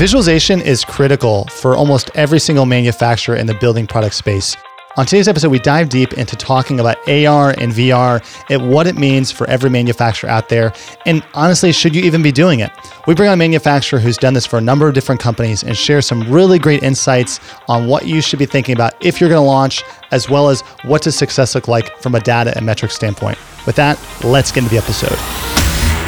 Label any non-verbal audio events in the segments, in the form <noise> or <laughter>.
Visualization is critical for almost every single manufacturer in the building product space. On today's episode, we dive deep into talking about AR and VR and what it means for every manufacturer out there. And honestly, should you even be doing it? We bring on a manufacturer who's done this for a number of different companies and share some really great insights on what you should be thinking about if you're going to launch, as well as what does success look like from a data and metric standpoint. With that, let's get into the episode.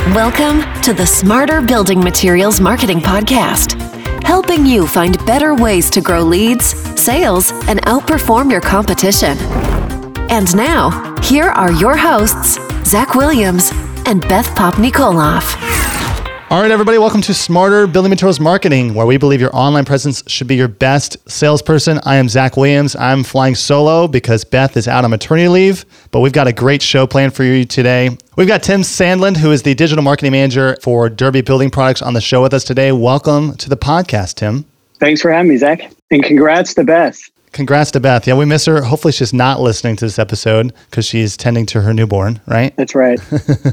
Welcome to the Smarter Building Materials Marketing Podcast, helping you find better ways to grow leads, sales, and outperform your competition. And now, here are your hosts, Zach Williams and Beth Popnikolov. All right, everybody, welcome to Smarter Building Materials Marketing, where we believe your online presence should be your best salesperson. I am Zach Williams. I'm flying solo because Beth is out on maternity leave, but we've got a great show planned for you today. We've got Tim Sandlund, who is the digital marketing manager for Derby Building Products, on the show with us today. Welcome to the podcast, Tim. Thanks for having me, Zach. And congrats to Beth. Congrats to Beth. Yeah, we miss her. Hopefully, she's not listening to this episode because she's tending to her newborn, right? That's right.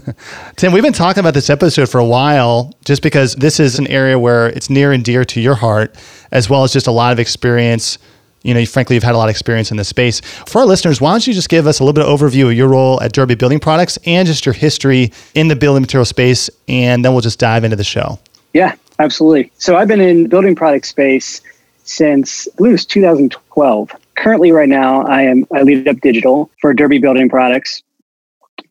<laughs> Tim, we've been talking about this episode for a while just because this is an area where it's near and dear to your heart, as well as just a lot of experience. You know, frankly, you've had a lot of experience in this space. For our listeners, why don't you just give us a little bit of overview of your role at Derby Building Products and just your history in the building material space, and then we'll just dive into the show. Yeah, absolutely. So I've been in building product space since I believe it was 2012. Currently, right now, I am I lead up digital for Derby Building Products.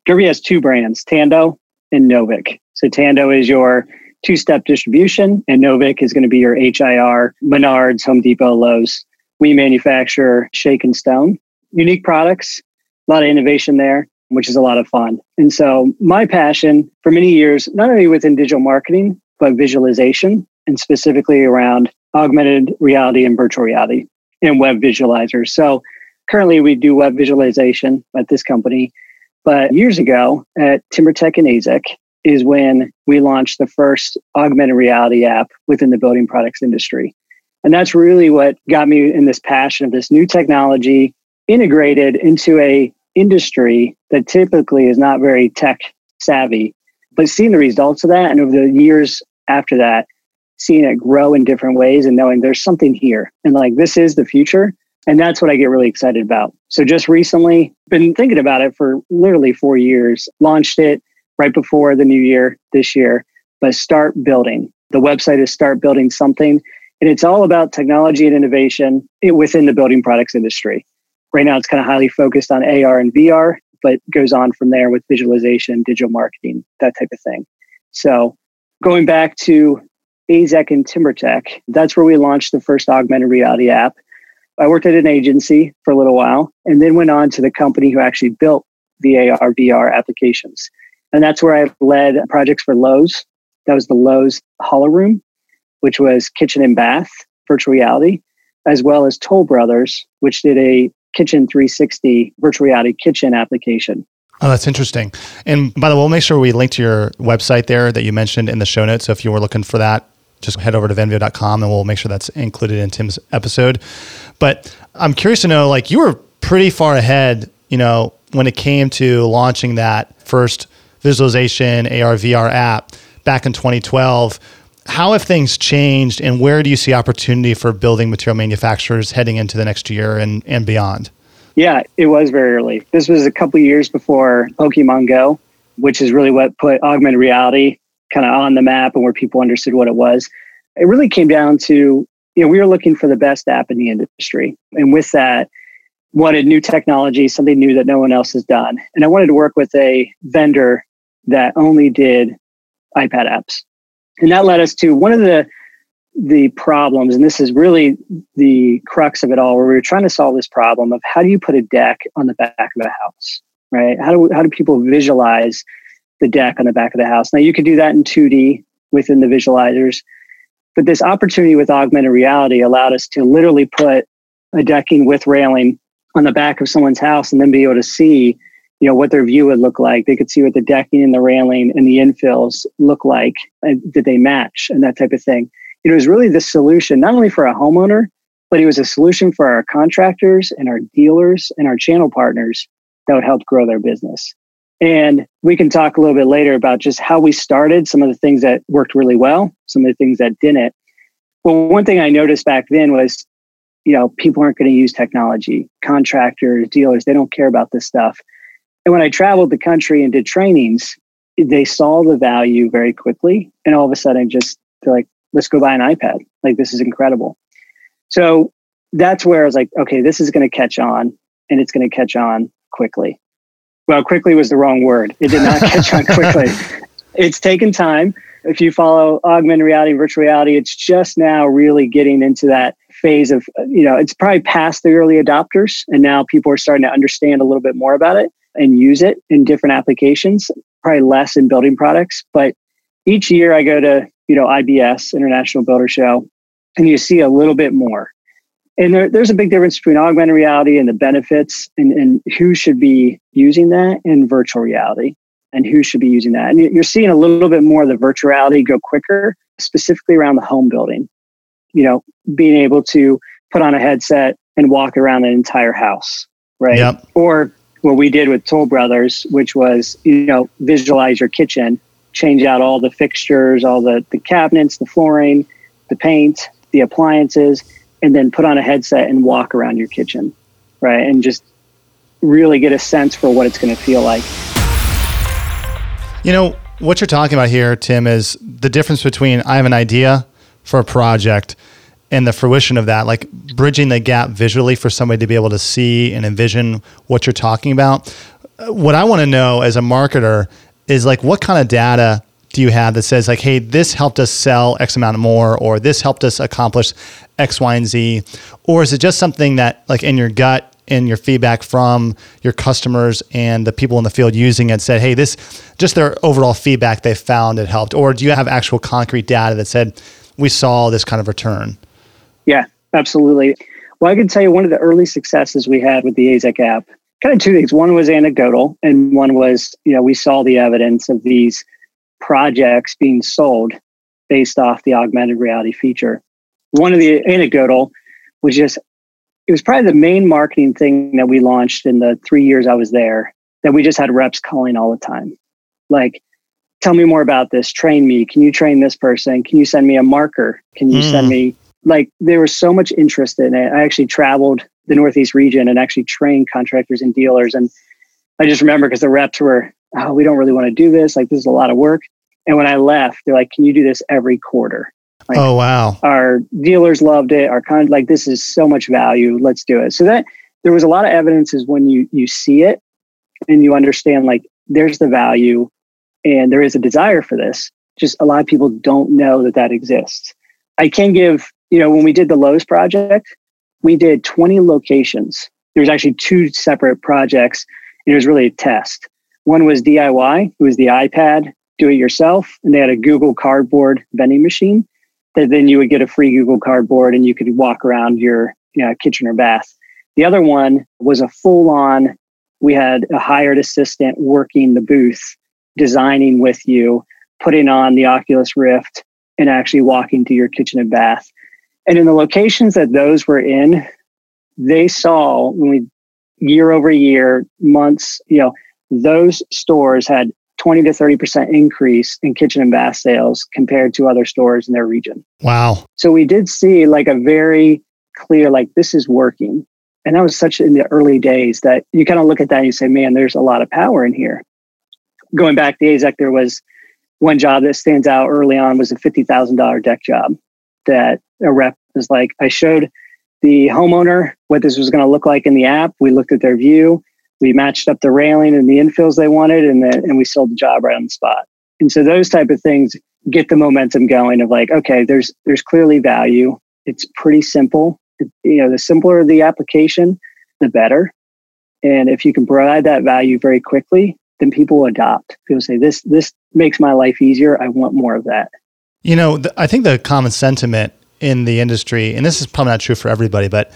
Derby has two brands, Tando and Novik. So Tando is your two-step distribution, and Novik is going to be your HIR, Menards, Home Depot, Lowe's. We manufacture shake and stone, unique products, a lot of innovation there, which is a lot of fun. And so my passion for many years, not only within digital marketing, but visualization and specifically around augmented reality and virtual reality and web visualizers. So currently we do web visualization at this company. But years ago at TimberTech and AZEK is when we launched the first augmented reality app within the building products industry. And that's really what got me in this passion of this new technology integrated into a industry that typically is not very tech savvy. But seeing the results of that and over the years after that, seeing it grow in different ways and knowing there's something here and like this is the future. And that's what i get really excited about. So just recently been thinking about it for literally four years launched it right before the new year this year but start building. The website is start building something and it's all about technology and innovation within the building products industry. Right now it's kind of highly focused on ar and vr but goes on from there with visualization digital marketing that type of thing. So going back to AZEK and TimberTech. That's where we launched the first augmented reality app. I worked at an agency for a little while and then went on to the company who actually built the AR VR applications. And that's where I led projects for Lowe's. That was the Lowe's Holoroom, which was kitchen and bath virtual reality, as well as Toll Brothers, which did a Kitchen 360 virtual reality kitchen application. Oh, that's interesting. And by the way, we'll make sure we link to your website there that you mentioned in the show notes. So if you were looking for that, just head over to venveo.com and we'll make sure that's included in Tim's episode. But I'm curious to know, like, you were pretty far ahead, you know, when it came to launching that first visualization AR VR app back in 2012. How have things changed and where do you see opportunity for building material manufacturers heading into the next year and, and beyond? Yeah, it was very early. This was a couple years before Pokemon Go, which is really what put augmented reality kind of on the map and where people understood what it was. It really came down to, you know, we were looking for the best app in the industry. And with that, wanted new technology, something new that no one else has done. And I wanted to work with a vendor that only did iPad apps. And that led us to one of the the problems, and this is really the crux of it all, where we were trying to solve this problem of how do you put a deck on the back of a house, right? How do how do people visualize the deck on the back of the house. Now you could do that in 2D within the visualizers, but this opportunity with augmented reality allowed us to literally put a decking with railing on the back of someone's house and then be able to see, you know, what their view would look like. They could see what the decking and the railing and the infills look like. And did they match and that type of thing? It was really the solution, not only for a homeowner, but it was a solution for our contractors and our dealers and our channel partners that would help grow their business. And we can talk a little bit later about just how we started, some of the things that worked really well, some of the things that didn't. Well, one thing I noticed back then was, you know, people aren't going to use technology. Contractors, dealers, they don't care about this stuff. And when I traveled the country and did trainings, they saw the value very quickly. And all of a sudden, just they're like, let's go buy an iPad. Like, this is incredible. So that's where I was like, okay, this is going to catch on and it's going to catch on quickly. Well, quickly was the wrong word. It did not catch on quickly. <laughs> It's taken time. If you follow augmented reality, virtual reality, it's just now really getting into that phase of, you know, it's probably past the early adopters. And now people are starting to understand a little bit more about it and use it in different applications, probably less in building products. But each year I go to, you know, IBS, International Builder Show, and you see a little bit more. And there, there's a big difference between augmented reality and the benefits and, and who should be using that and virtual reality and who should be using that. And you're seeing a little bit more of the virtual reality go quicker, specifically around the home building. You know, being able to put on a headset and walk around an entire house, right? Yep. Or what we did with Toll Brothers, which was, you know, visualize your kitchen, change out all the fixtures, all the, the cabinets, the flooring, the paint, the appliances, and then put on a headset and walk around your kitchen, right? And just really get a sense for what it's going to feel like. You know, what you're talking about here, Tim, is the difference between I have an idea for a project and the fruition of that, like bridging the gap visually for somebody to be able to see and envision what you're talking about. What I want to know as a marketer is like, what kind of data do you have that says like, hey, this helped us sell X amount more, or this helped us accomplish X, Y, and Z? Or is it just something that like in your gut and your feedback from your customers and the people in the field using it said, hey, this just their overall feedback they found it helped? Or do you have actual concrete data that said we saw this kind of return? Yeah, absolutely. Well, I can tell you one of the early successes we had with the AZEK app, kind of two things. One was anecdotal, and one was, you know, we saw the evidence of these projects being sold based off the augmented reality feature. One of the anecdotal was just, it was probably the main marketing thing that we launched in the three years I was there that we just had reps calling all the time. Like, tell me more about this, train me. Can you train this person? Can you send me a marker? Can you mm. send me like there was so much interest in it. I actually traveled the Northeast region and actually trained contractors and dealers. And I just remember because the reps were, oh, we don't really want to do this. Like, this is a lot of work. And when I left, they're like, can you do this every quarter? Like, oh, wow. Our dealers loved it. Our con, like, this is so much value. Let's do it. So that there was a lot of evidence is when you, you see it and you understand, like, there's the value and there is a desire for this. Just a lot of people don't know that that exists. I can give you know, when we did the Lowe's project, we did 20 locations. There's actually two separate projects. And it was really a test. One was DIY, it was the iPad, do it yourself. And they had a Google Cardboard vending machine that then you would get a free Google Cardboard and you could walk around your you know, kitchen or bath. The other one was a full on, we had a hired assistant working the booth, designing with you, putting on the Oculus Rift, and actually walking to your kitchen and bath. And in the locations that those were in, they saw when we year over year, months, you know, those stores had 20 to 30% increase in kitchen and bath sales compared to other stores in their region. Wow. So we did see like a very clear, like this is working. And that was such in the early days that you kind of look at that and you say, man, there's a lot of power in here. Going back to AZEK, there was one job that stands out early on was a $50,000 deck job that a rep was like, I showed the homeowner what this was going to look like in the app. We looked at their view. We matched up the railing and the infills they wanted, and then and we sold the job right on the spot. And so those type of things get the momentum going of like, okay, there's there's clearly value. It's pretty simple. It, you know, the simpler the application, the better. And if you can provide that value very quickly, then people will adopt. People say, "This this makes my life easier. I want more of that." You know, th- I think the common sentiment in the industry, and this is probably not true for everybody, but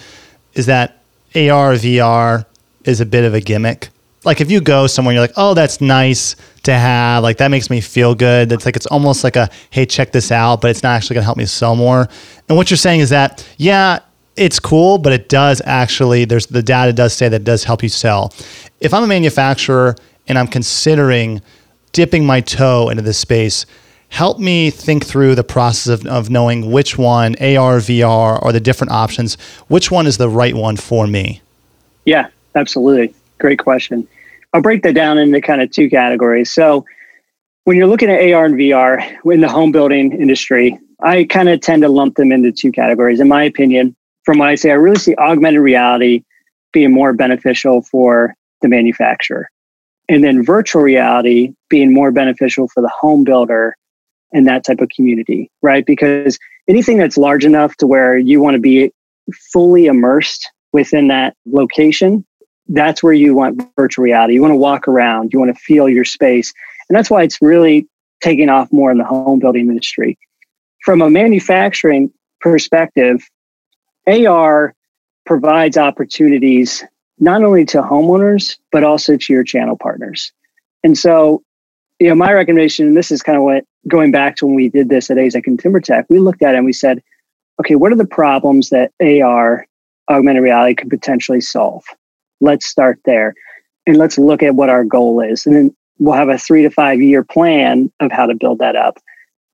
is that AR, VR is a bit of a gimmick. Like if you go somewhere, you're like, oh, that's nice to have. Like that makes me feel good. It's like it's almost like a, hey, check this out, but it's not actually going to help me sell more. And what you're saying is that, yeah, it's cool, but it does actually. There's the data does say that it does help you sell. If I'm a manufacturer and I'm considering dipping my toe into this space, help me think through the process of, of knowing which one AR, VR, or the different options. Which one is the right one for me? Yeah, absolutely. Great question. I'll break that down into kind of two categories. So, when you're looking at AR and VR in the home building industry, I kind of tend to lump them into two categories. In my opinion, from what I say, I really see augmented reality being more beneficial for the manufacturer. And then virtual reality being more beneficial for the home builder and that type of community, right? Because anything that's large enough to where you want to be fully immersed within that location, that's where you want virtual reality. You want to walk around, you want to feel your space. And that's why it's really taking off more in the home building industry. From a manufacturing perspective, AR provides opportunities not only to homeowners, but also to your channel partners. And so, you know, my recommendation, and this is kind of what going back to when we did this at AZEK and TimberTech, we looked at it and we said, okay, what are the problems that AR, augmented reality, could potentially solve? Let's start there. And let's look at what our goal is. And then we'll have a three to five year plan of how to build that up.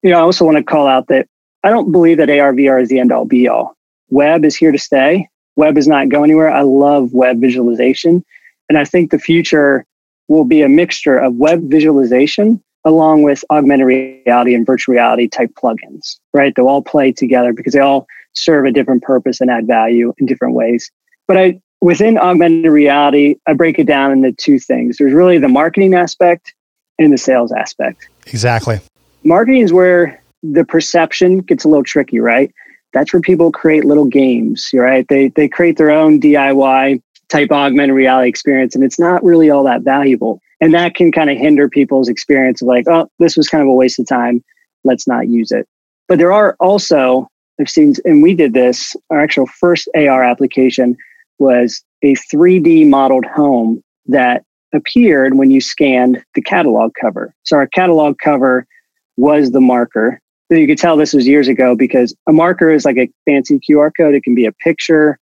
You know, I also want to call out that I don't believe that AR, VR is the end all be all. Web is here to stay web is not going anywhere. I love web visualization. And I think the future will be a mixture of web visualization along with augmented reality and virtual reality type plugins, right? They'll all play together because they all serve a different purpose and add value in different ways. But I, within augmented reality, I break it down into two things. There's really the marketing aspect and the sales aspect. Exactly. Marketing is where the perception gets a little tricky, right? that's where people create little games, right? They they create their own DIY type augmented reality experience, and it's not really all that valuable. And that can kind of hinder people's experience of like, oh, this was kind of a waste of time. Let's not use it. But there are also, I've seen, and we did this, our actual first AR application was a 3D modeled home that appeared when you scanned the catalog cover. So our catalog cover was the marker So you could tell this was years ago because a marker is like a fancy QR code. It can be a picture,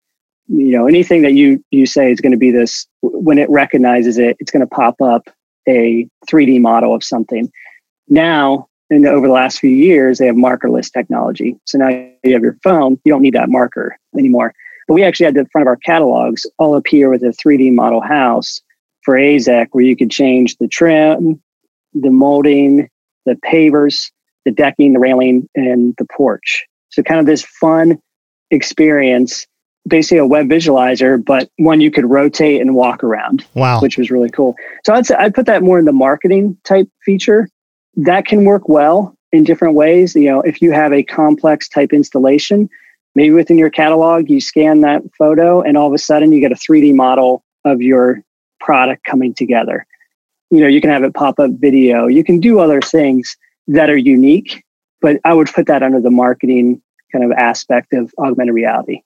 you know, anything that you you say is going to be this. When it recognizes it, it's going to pop up a 3D model of something. Now, and over the last few years, they have markerless technology. So now you have your phone, you don't need that marker anymore. But we actually had the front of our catalogs all appear with a 3D model house for AZEK, where you could change the trim, the molding, the pavers, the decking, the railing, and the porch. So kind of this fun experience, basically a web visualizer, but one you could rotate and walk around. Wow. Which was really cool. So I'd say I'd put that more in the marketing type feature. That can work well in different ways. You know, if you have a complex type installation, maybe within your catalog, you scan that photo and all of a sudden you get a 3D model of your product coming together. You know, you can have it pop up video. You can do other things that are unique, but I would put that under the marketing kind of aspect of augmented reality.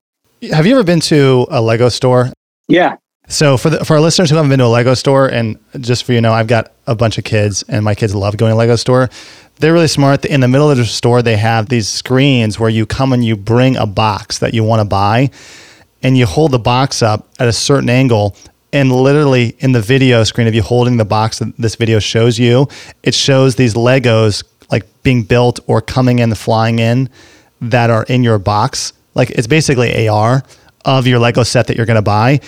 Have you ever been to a Lego store? Yeah. So for the, for our listeners who haven't been to a Lego store, and just for you know, I've got a bunch of kids, and my kids love going to Lego store. They're really smart. In the middle of the store, they have these screens where you come and you bring a box that you want to buy, and you hold the box up at a certain angle, and literally in the video screen of you holding the box that this video shows you, it shows these Legos like being built or coming in, flying in that are in your box. Like it's basically AR of your Lego set that you're going to buy.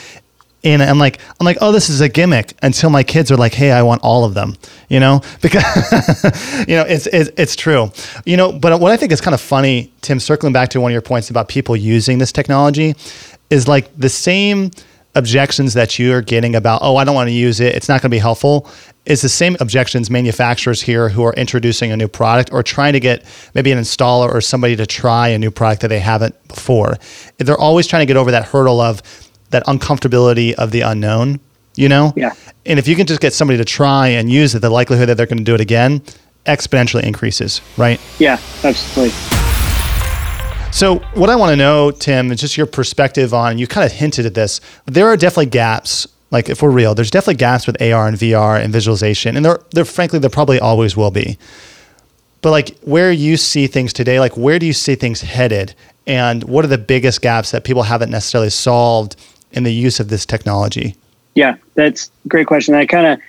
And I'm like, I'm like, oh, this is a gimmick until my kids are like, hey, I want all of them, you know, <laughs> because, you know, it's, it's, it's true, you know, but what I think is kind of funny, Tim, circling back to one of your points about people using this technology is like the same, objections that you're getting about, oh, I don't want to use it, it's not going to be helpful, is the same objections manufacturers here who are introducing a new product or trying to get maybe an installer or somebody to try a new product that they haven't before. They're always trying to get over that hurdle of that uncomfortability of the unknown, you know? Yeah. And if you can just get somebody to try and use it, the likelihood that they're going to do it again exponentially increases, right? Yeah, absolutely. So, what I want to know, Tim, is just your perspective on. You kind of hinted at this. There are definitely gaps. Like, if we're real, there's definitely gaps with AR and VR and visualization, and there, there, frankly, there probably always will be. But like, where you see things today, like, where do you see things headed, and what are the biggest gaps that people haven't necessarily solved in the use of this technology? Yeah, that's a great question. That kind of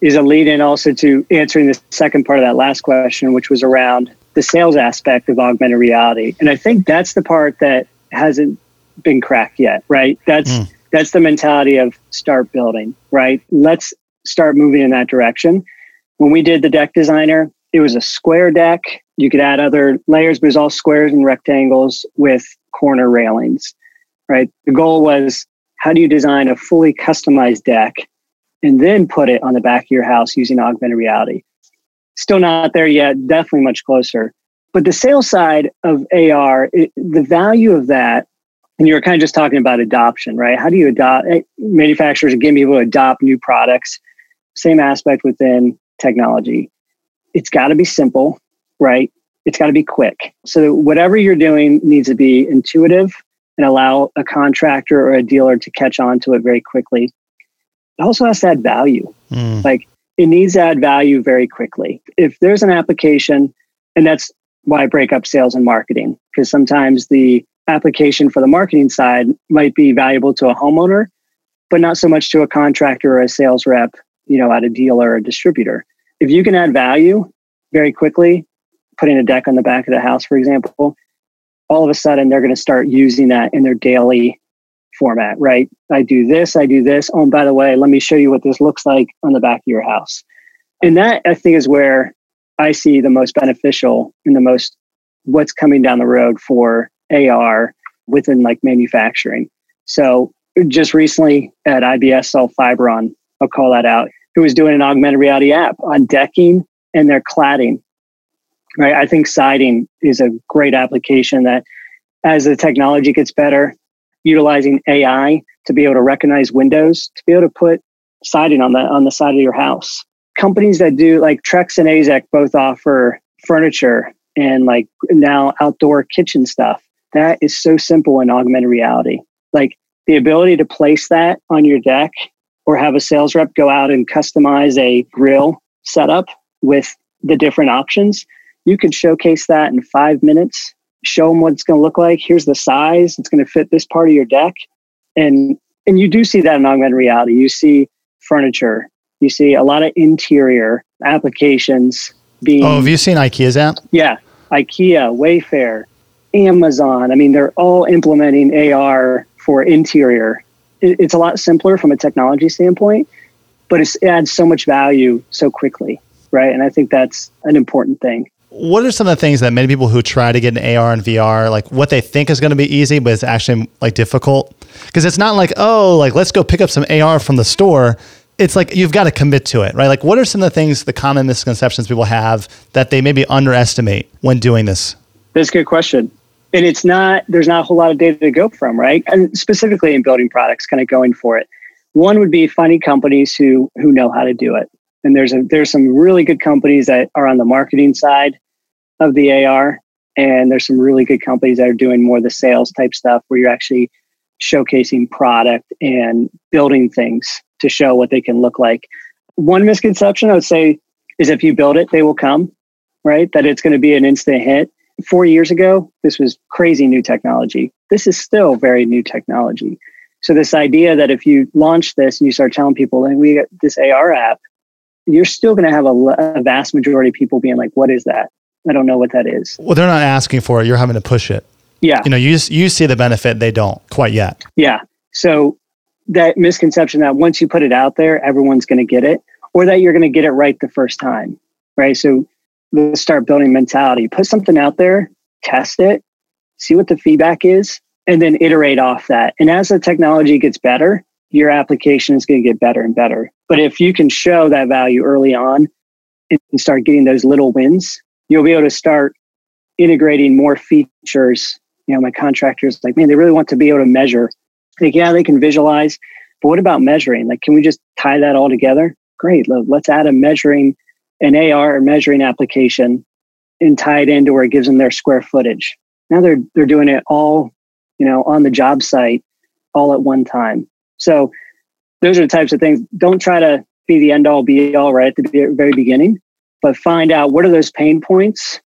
is a lead in also to answering the second part of that last question, which was around the sales aspect of augmented reality. And I think that's the part that hasn't been cracked yet, right? That's mm. that's the mentality of start building, right? Let's start moving in that direction. When we did the deck designer, it was a square deck. You could add other layers, but it was all squares and rectangles with corner railings, right? The goal was how do you design a fully customized deck and then put it on the back of your house using augmented reality? Still not there yet, definitely much closer. But the sales side of AR, it, the value of that, and you were kind of just talking about adoption, right? How do you adopt eh, manufacturers again be able to adopt new products? Same aspect within technology. It's got to be simple, right? It's got to be quick. So whatever you're doing needs to be intuitive and allow a contractor or a dealer to catch on to it very quickly. It also has to add value. Mm. Like it needs to add value very quickly. If there's an application, and that's why I break up sales and marketing, because sometimes the application for the marketing side might be valuable to a homeowner, but not so much to a contractor or a sales rep, you know, at a dealer or a distributor. If you can add value very quickly, putting a deck on the back of the house, for example, all of a sudden they're going to start using that in their daily format, right? I do this, I do this. Oh, and by the way, let me show you what this looks like on the back of your house. And that I think is where I see the most beneficial and the most what's coming down the road for AR within like manufacturing. So just recently at IBS saw Fiberon, I'll call that out, who was doing an augmented reality app on decking and their cladding right? I think siding is a great application that as the technology gets better, utilizing AI to be able to recognize windows, to be able to put siding on the on the side of your house. Companies that do like Trex and AZEK both offer furniture and like now outdoor kitchen stuff. That is so simple in augmented reality. Like the ability to place that on your deck or have a sales rep go out and customize a grill setup with the different options you could showcase that in five minutes, show them what it's going to look like. Here's the size. It's going to fit this part of your deck. And, and you do see that in augmented reality. You see furniture. You see a lot of interior applications being. Oh, have you seen IKEA's app? Yeah. IKEA, Wayfair, Amazon. I mean, they're all implementing AR for interior. It's a lot simpler from a technology standpoint, but it adds so much value so quickly, right? And I think that's an important thing what are some of the things that many people who try to get an AR and VR, like what they think is going to be easy, but it's actually like difficult? Because it's not like, oh, like let's go pick up some AR from the store. It's like you've got to commit to it, right? Like, what are some of the things, the common misconceptions people have that they maybe underestimate when doing this? That's a good question. And it's not, there's not a whole lot of data to go from, right? And specifically in building products, kind of going for it. One would be finding companies who who know how to do it and there's a there's some really good companies that are on the marketing side of the AR, and there's some really good companies that are doing more the sales type stuff where you're actually showcasing product and building things to show what they can look like. One misconception I would say is if you build it, they will come, right? That it's going to be an instant hit. Four years ago, this was crazy new technology. This is still very new technology. So this idea that if you launch this and you start telling people, and we got this AR app, you're still going to have a, a, vast majority of people being like, "What is that? I don't know what that is." Well, they're not asking for it. You're having to push it. Yeah. You know, you you see the benefit, they don't quite yet. Yeah. So that misconception that once you put it out there, everyone's going to get it, or that you're going to get it right the first time, right? So let's start building mentality. Put something out there, test it, see what the feedback is, and then iterate off that. And as the technology gets better, your application is going to get better and better. But if you can show that value early on and start getting those little wins, you'll be able to start integrating more features. You know, my contractors like, man, they really want to be able to measure. Like, yeah, they can visualize, but what about measuring? Like, can we just tie that all together? Great. Let's add a measuring, an AR measuring application and tie it into where it gives them their square footage. Now they're they're doing it all, you know, on the job site all at one time. So those are the types of things. Don't try to be the end all be all right at the very beginning, but find out what are those pain points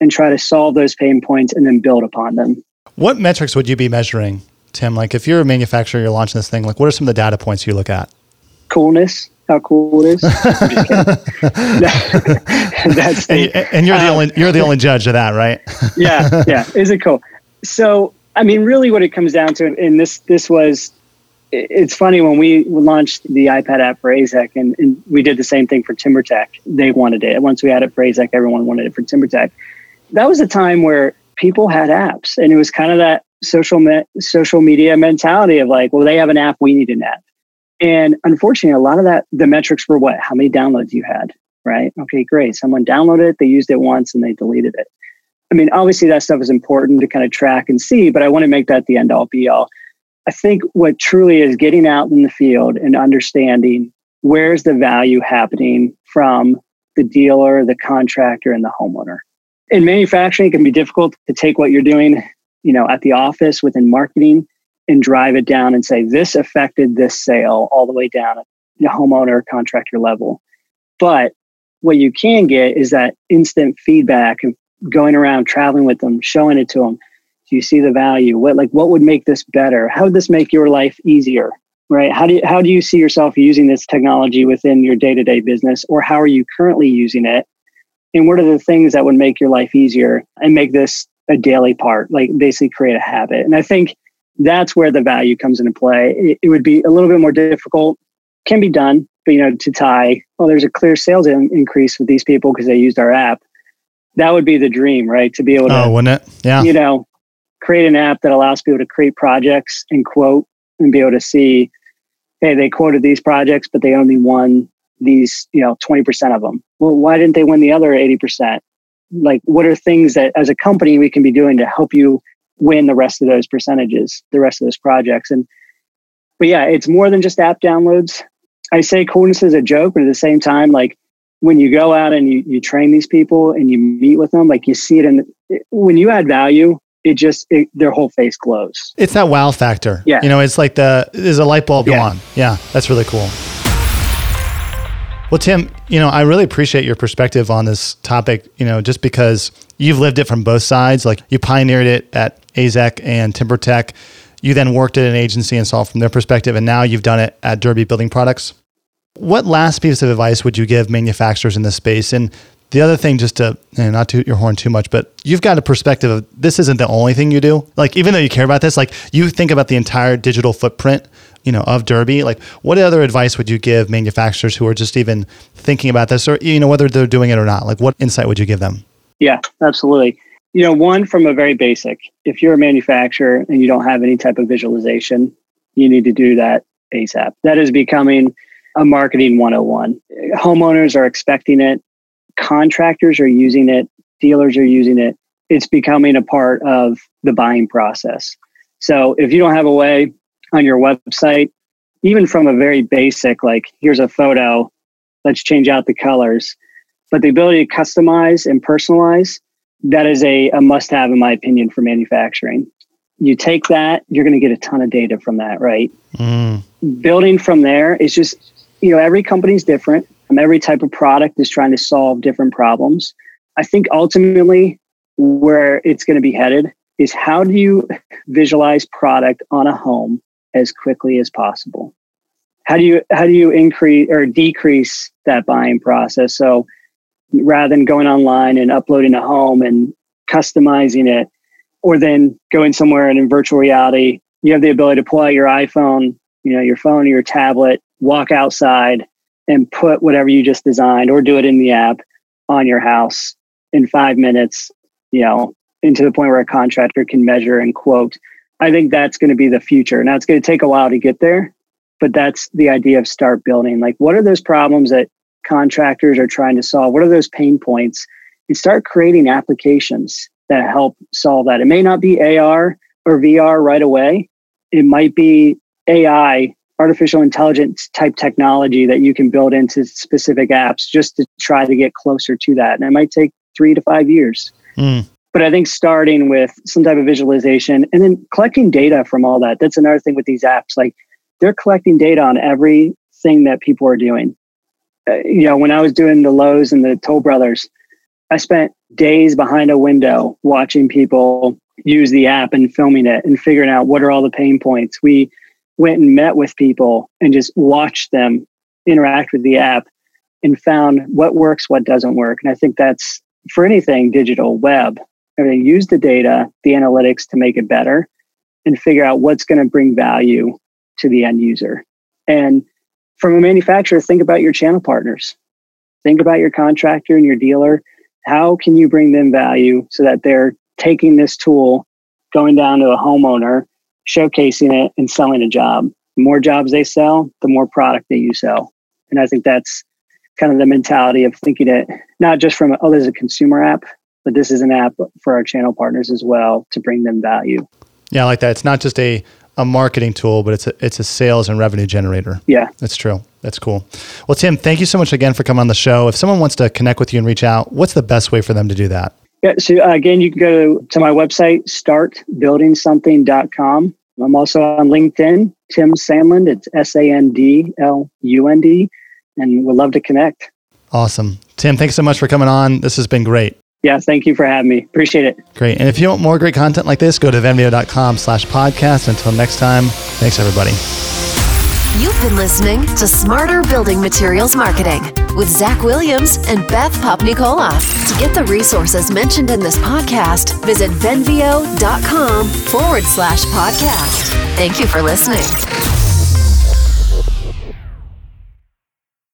and try to solve those pain points and then build upon them. What metrics would you be measuring, Tim? Like if you're a manufacturer, you're launching this thing, like what are some of the data points you look at? Coolness, how cool it is? <laughs> I'm just kidding. <laughs> <laughs> That's and, and, you're the um, only you're the only judge of that, right? yeah, yeah. Is it cool? So, I mean, really, what it comes down to, and this this was, it's funny when we launched the iPad app for AZEK, and, and we did the same thing for TimberTech. They wanted it. Once we had it for AZEK, everyone wanted it for TimberTech. That was a time where people had apps, and it was kind of that social me- social media mentality of like, well, they have an app, we need an app. And unfortunately, a lot of that, the metrics were what? How many downloads you had, right? Okay, great. Someone downloaded it, they used it once, and they deleted it. I mean, obviously, that stuff is important to kind of track and see, but I want to make that the end all be all. I think what truly is getting out in the field and understanding where's the value happening from the dealer, the contractor, and the homeowner. In manufacturing, it can be difficult to take what you're doing, you know, at the office within marketing and drive it down and say this affected this sale all the way down at the homeowner contractor level. But what you can get is that instant feedback and going around traveling with them, showing it to them. Do you see the value? What like what would make this better? How would this make your life easier? Right? How do you, how do you see yourself using this technology within your day-to-day business or how are you currently using it? And what are the things that would make your life easier and make this a daily part, like basically create a habit? And I think that's where the value comes into play. It, it, would be a little bit more difficult, can be done, but you know, to tie, well, there's a clear sales in, increase with these people because they used our app. That would be the dream, right? To be able to, oh, wouldn't it? Yeah. You know, create an app that allows people to create projects and quote and be able to see, hey, they quoted these projects, but they only won these, you know, 20% of them. Well, why didn't they win the other 80%? Like, what are things that as a company we can be doing to help you win the rest of those percentages, the rest of those projects. And but yeah, it's more than just app downloads. I say coolness is a joke, but at the same time, like when you go out and you, you train these people and you meet with them, like you see it in when you add value, it just it, their whole face glows. It's that wow factor. Yeah, you know, it's like the there's a light bulb yeah. go on. Yeah, that's really cool. Well, Tim, you know, I really appreciate your perspective on this topic, you know, just because you've lived it from both sides. Like you pioneered it at AZEK and TimberTech. You then worked at an agency and saw it from their perspective, and now you've done it at Derby Building Products. What last piece of advice would you give manufacturers in this space? And the other thing, just to you not toot your horn too much, but you've got a perspective of this isn't the only thing you do. Like even though you care about this, like you think about the entire digital footprint you know of Derby. Like, what other advice would you give manufacturers who are just even thinking about this, or you know whether they're doing it or not? Like, what insight would you give them? Yeah, absolutely. You know, one from a very basic. If you're a manufacturer and you don't have any type of visualization, you need to do that ASAP. That is becoming a marketing 101. Homeowners are expecting it, contractors are using it, dealers are using it. It's becoming a part of the buying process. So if you don't have a way on your website, even from a very basic, like here's a photo, let's change out the colors. But the ability to customize and personalize, that is a, a must have, in my opinion, for manufacturing. You take that, you're going to get a ton of data from that, right? Mm. Building from there is just, you know, every company is different. And every type of product is trying to solve different problems. I think ultimately where it's going to be headed is how do you visualize product on a home as quickly as possible. How do you how do you increase or decrease that buying process? So rather than going online and uploading a home and customizing it, or then going somewhere and in virtual reality, you have the ability to pull out your iPhone, you know, your phone or your tablet, walk outside and put whatever you just designed or do it in the app on your house in five minutes, you know, into the point where a contractor can measure and quote I think that's going to be the future. Now it's going to take a while to get there, but that's the idea of start building. Like, what are those problems that contractors are trying to solve? What are those pain points? And start creating applications that help solve that. It may not be AR or VR right away. It might be AI, artificial intelligence type technology that you can build into specific apps just to try to get closer to that. And it might take three to five years. Mm. But I think starting with some type of visualization and then collecting data from all that. That's another thing with these apps. Like they're collecting data on everything that people are doing. Uh, you know, when I was doing the Lowe's and the Toll Brothers, I spent days behind a window watching people use the app and filming it and figuring out what are all the pain points. We went and met with people and just watched them interact with the app and found what works, what doesn't work. And I think that's for anything digital, web, everything, use the data, the analytics to make it better and figure out what's going to bring value to the end user. And from a manufacturer, think about your channel partners. Think about your contractor and your dealer. How can you bring them value so that they're taking this tool, going down to a homeowner, showcasing it, and selling a job? The more jobs they sell, the more product that you sell. And I think that's kind of the mentality of thinking it not just from, oh, there's a consumer app, but this is an app for our channel partners as well to bring them value. Yeah, I like that. It's not just a a marketing tool, but it's a it's a sales and revenue generator. Yeah, that's true. That's cool. Well, Tim, thank you so much again for coming on the show. If someone wants to connect with you and reach out, what's the best way for them to do that? Yeah, so uh, again, you can go to my website, startbuildingsomething.com. I'm also on LinkedIn, Tim Sandlund. It's S A N D L U N D, and we'd love to connect. Awesome. Tim, thanks so much for coming on. This has been great. Yeah, thank you for having me. Appreciate it. Great. And if you want more great content like this, go to venveo.com slash podcast. Until next time, thanks everybody. You've been listening to Smarter Building Materials Marketing with Zach Williams and Beth Popnikola. To get the resources mentioned in this podcast, visit venveo.com forward slash podcast. Thank you for listening.